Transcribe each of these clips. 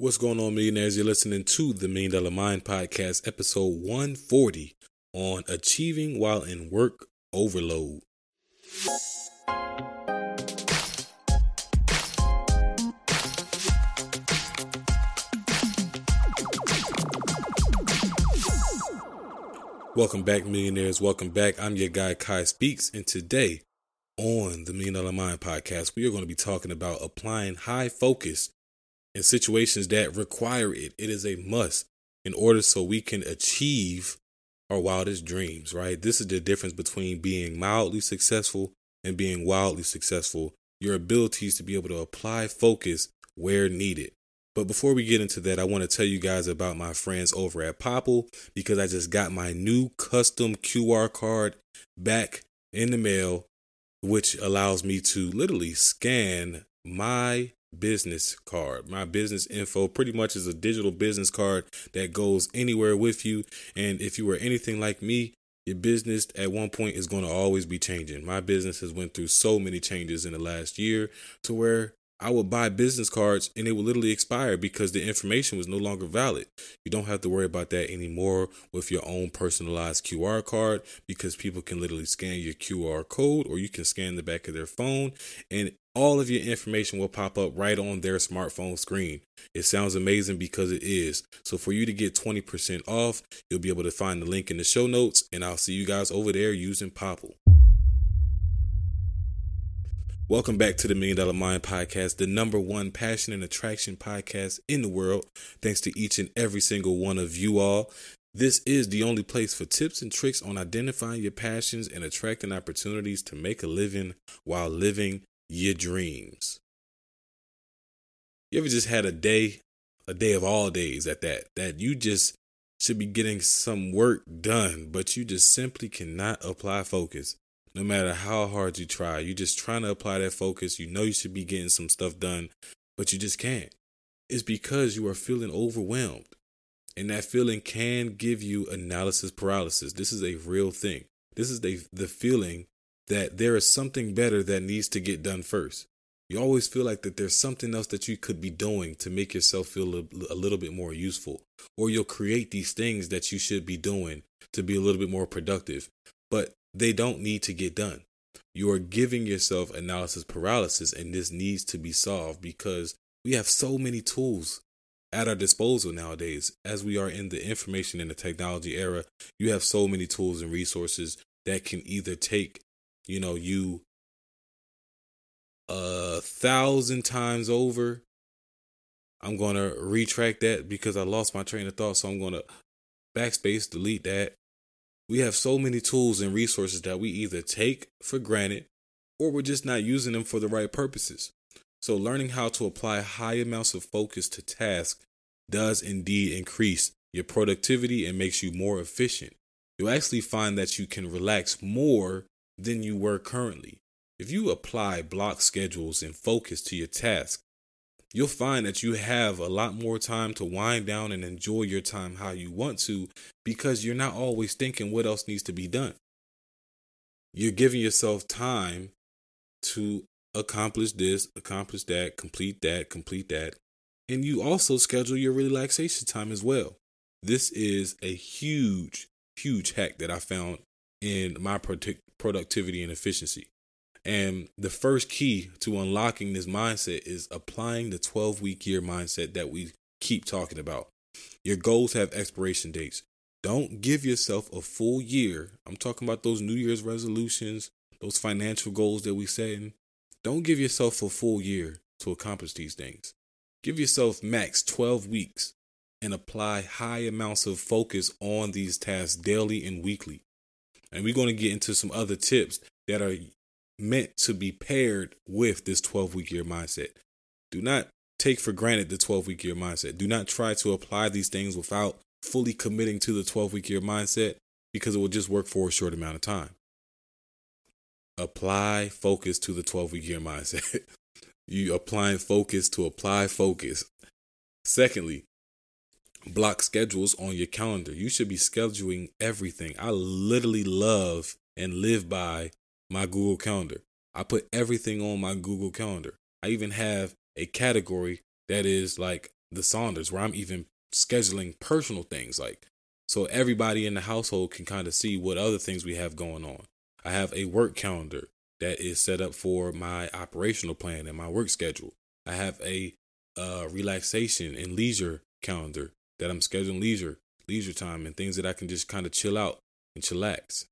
What's going on, millionaires? You're listening to the Million Dollar Mind Podcast, episode 140 on achieving while in work overload. Welcome back, millionaires. Welcome back. I'm your guy, Kai Speaks, and today on the Million Dollar Mind Podcast, we are going to be talking about applying high focus in situations that require it. It is a must in order so we can achieve our wildest dreams, right? This is the difference between being mildly successful and being wildly successful. Your abilities to be able to apply focus where needed. But before we get into that, I want to tell you guys about my friends over at Popl because I just got my new custom QR card back in the mail, which allows me to literally scan my business card. My business info pretty much is a digital business card that goes anywhere with you. And if you were anything like me, your business at one point is going to always be changing. My business has went through so many changes in the last year to where I would buy business cards and it would literally expire because the information was no longer valid. You don't have to worry about that anymore with your own personalized QR card because people can literally scan your QR code or you can scan the back of their phone and all of your information will pop up right on their smartphone screen. It sounds amazing because it is. So for you to get 20% off, you'll be able to find the link in the show notes and I'll see you guys over there using Popl. Welcome back to the Million Dollar Mind Podcast, the number one passion and attraction podcast in the world. Thanks to each and every single one of you all. This is the only place for tips and tricks on identifying your passions and attracting opportunities to make a living while living your dreams. You ever just had a day, a day of all days at that, that you just should be getting some work done, but you just simply cannot apply focus no matter how hard you try. You're just trying to apply that focus. You know you should be getting some stuff done, but you just can't. It's because you are feeling overwhelmed. And that feeling can give you analysis paralysis. This is a real thing. This is the, the feeling that there is something better that needs to get done first. You always feel like that there's something else that you could be doing to make yourself feel a, a little bit more useful. Or you'll create these things that you should be doing to be a little bit more productive. But they don't need to get done. You are giving yourself analysis paralysis, and this needs to be solved because we have so many tools at our disposal nowadays. As we are in the information and the technology era, you have so many tools and resources that can either take, you know, you a thousand times over. I'm to retract that because I lost my train of thought. So I'm to backspace, delete that, we have so many tools and resources that we either take for granted or we're just not using them for the right purposes. So, learning how to apply high amounts of focus to tasks does indeed increase your productivity and makes you more efficient. You'll actually find that you can relax more than you were currently. If you apply block schedules and focus to your task, you'll find that you have a lot more time to wind down and enjoy your time how you want to because you're not always thinking what else needs to be done. You're giving yourself time to accomplish this, accomplish that, complete that, complete that. And you also schedule your relaxation time as well. This is a huge, huge hack that I found in my productivity and efficiency. And the first key to unlocking this mindset is applying the 12 week year mindset that we keep talking about. Your goals have expiration dates. Don't give yourself a full year. I'm talking about those New Year's resolutions, those financial goals that we set. Don't give yourself a full year to accomplish these things. Give yourself max 12 weeks and apply high amounts of focus on these tasks daily and weekly. And we're going to get into some other tips that are meant to be paired with this 12 week year mindset. Do not take for granted the 12 week year mindset. Do not try to apply these things without fully committing to the 12 week year mindset because it will just work for a short amount of time. Apply focus to the 12 week year mindset. you applying focus to apply focus. Secondly, block schedules on your calendar. You should be scheduling everything. I literally love and live by my Google Calendar. I put everything on my Google Calendar. I even have a category that is like the Saunders, where I'm even scheduling personal things like so everybody in the household can kind of see what other things we have going on. I have a work calendar that is set up for my operational plan and my work schedule. I have a uh, relaxation and leisure calendar that I'm scheduling leisure, leisure time and things that I can just kind of chill out and chillax.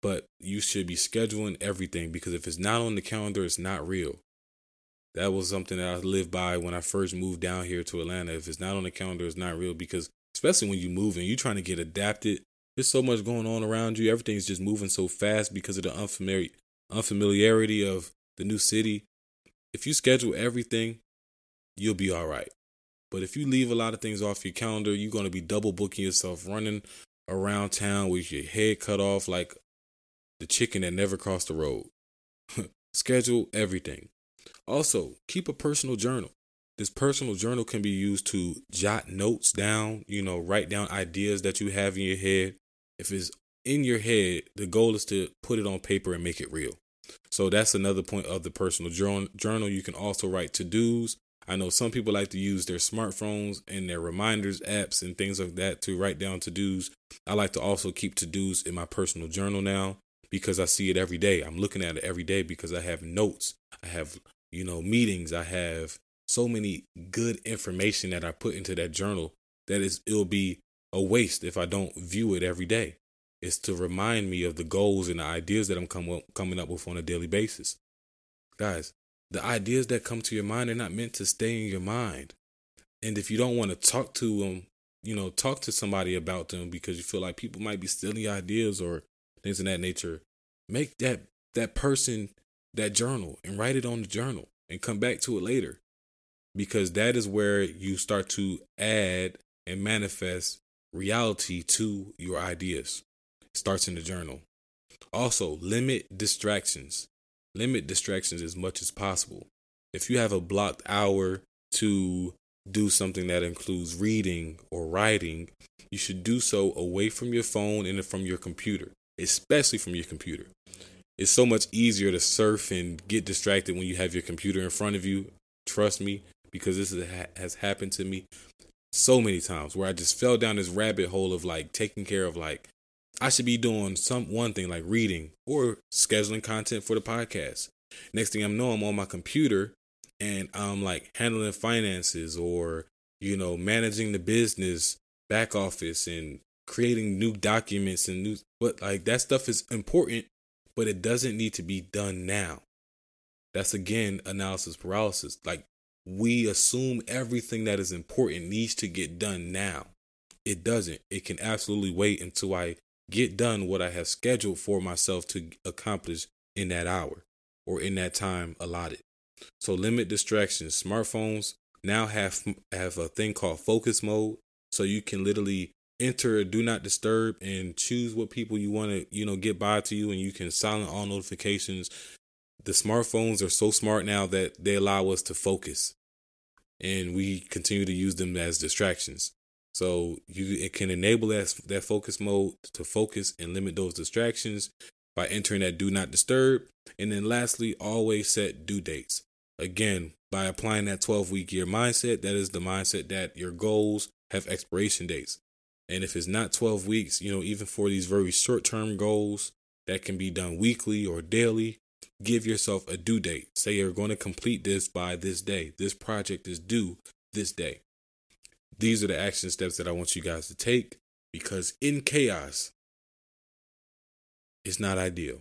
But you should be scheduling everything because if it's not on the calendar, it's not real. That was something that I lived by when I first moved down here to Atlanta. If it's not on the calendar, it's not real because especially when you move and you're trying to get adapted, there's so much going on around you. Everything's just moving so fast because of the unfamiliar unfamiliarity of the new city. If you schedule everything, you'll be all right. But if you leave a lot of things off your calendar, you're going to be double booking yourself running around town with your head cut off like the chicken that never crossed the road. Schedule everything. Also, keep a personal journal. This personal journal can be used to jot notes down, you know, write down ideas that you have in your head. If it's in your head, the goal is to put it on paper and make it real. So that's another point of the personal journal. You can also write to dos. I know some people like to use their smartphones and their reminders apps and things like that to write down to dos. I like to also keep to dos in my personal journal now because I see it every day. I'm looking at it every day because I have notes. I have, you know, meetings. I have so many good information that I put into that journal that is it'll be a waste if I don't view it every day. It's to remind me of the goals and the ideas that I'm come, coming up with on a daily basis. Guys, the ideas that come to your mind are not meant to stay in your mind. And if you don't want to talk to them, you know, talk to somebody about them because you feel like people might be stealing ideas or things of that nature. Make that that person that journal and write it on the journal and come back to it later. Because that is where you start to add and manifest reality to your ideas. It starts in the journal. Also, limit distractions. Limit distractions as much as possible. If you have a blocked hour to do something that includes reading or writing, you should do so away from your phone and from your computer especially from your computer. It's so much easier to surf and get distracted when you have your computer in front of you. Trust me, because this has happened to me so many times where I just fell down this rabbit hole of like taking care of like I should be doing some one thing like reading or scheduling content for the podcast. Next thing I know, I'm on my computer and I'm like handling finances or you know managing the business back office and creating new documents and new but like that stuff is important but it doesn't need to be done now. That's again analysis paralysis. Like we assume everything that is important needs to get done now. It doesn't. It can absolutely wait until i get done what i have scheduled for myself to accomplish in that hour or in that time allotted. So limit distractions. Smartphones now have have a thing called focus mode. So you can literally enter do not disturb and choose what people you want to you know get by to you and you can silent all notifications. The smartphones are so smart now that they allow us to focus and we continue to use them as distractions so you it can enable that that focus mode to focus and limit those distractions by entering that do not disturb and then lastly always set due dates again by applying that 12 week year mindset that is the mindset that your goals have expiration dates and if it's not 12 weeks, you know, even for these very short term goals that can be done weekly or daily, give yourself a due date. Say you're going to complete this by this day. This project is due this day. These are the action steps that I want you guys to take because in chaos, it's not ideal.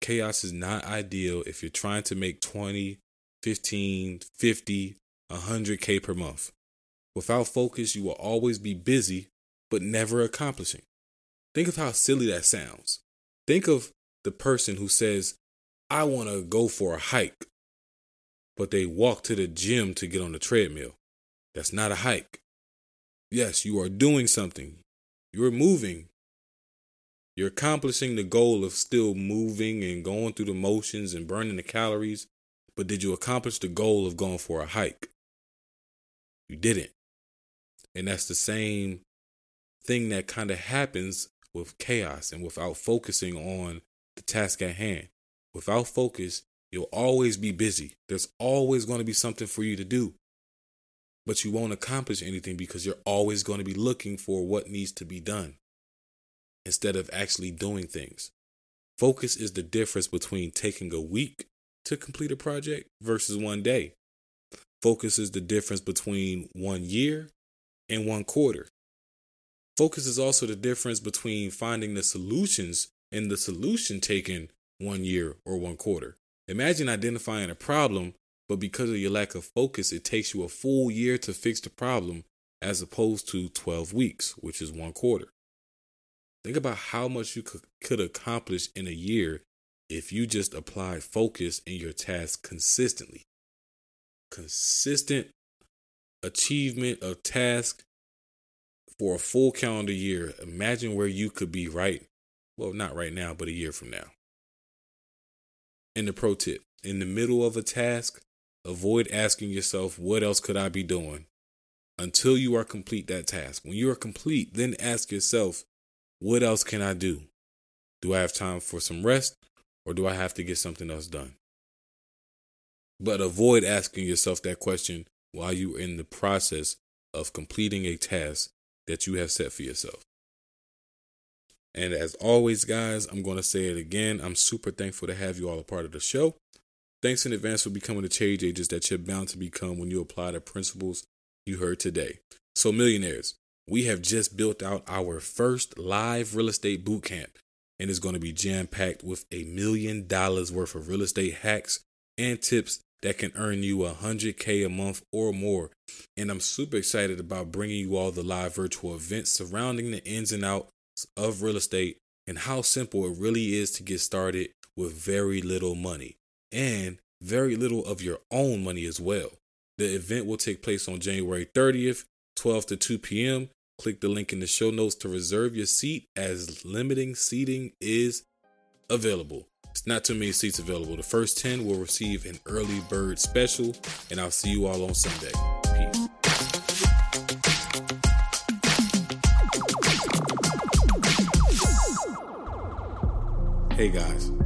Chaos is not ideal if you're trying to make 20, 15, 50, 100K per month. Without focus, you will always be busy but never accomplishing. Think of how silly that sounds. Think of the person who says, I want to go for a hike, but they walk to the gym to get on the treadmill. That's not a hike. Yes, you are doing something. You're moving. You're accomplishing the goal of still moving and going through the motions and burning the calories, but did you accomplish the goal of going for a hike? You didn't. And that's the same thing that kind of happens with chaos and without focusing on the task at hand. Without focus, you'll always be busy. There's always going to be something for you to do. But you won't accomplish anything because you're always going to be looking for what needs to be done instead of actually doing things. Focus is the difference between taking a week to complete a project versus one day. Focus is the difference between one year and one quarter. Focus is also the difference between finding the solutions and the solution taken one year or one quarter. Imagine identifying a problem, but because of your lack of focus, it takes you a full year to fix the problem as opposed to 12 weeks, which is one quarter. Think about how much you could, could accomplish in a year if you just applied focus in your task consistently. Consistent achievement of task for a full calendar year. Imagine where you could be right, well, not right now, but a year from now. And the pro tip in the middle of a task, avoid asking yourself, what else could I be doing? Until you are complete that task. When you are complete, then ask yourself, what else can I do? Do I have time for some rest or do I have to get something else done? But avoid asking yourself that question while you're in the process of completing a task that you have set for yourself. And as always, guys, I'm going to say it again. I'm super thankful to have you all a part of the show. Thanks in advance for becoming the change agents that you're bound to become when you apply the principles you heard today. So, millionaires, we have just built out our first live real estate boot camp and it's going to be jam packed with a million dollars worth of real estate hacks and tips that can earn you a 100k a month or more and i'm super excited about bringing you all the live virtual events surrounding the ins and outs of real estate and how simple it really is to get started with very little money and very little of your own money as well the event will take place on january 30th 12 to 2 p.m Click the link in the show notes to reserve your seat as limiting seating is available. It's not too many seats available. The first 10 will receive an early bird special, and I'll see you all on Sunday. Peace. Hey guys.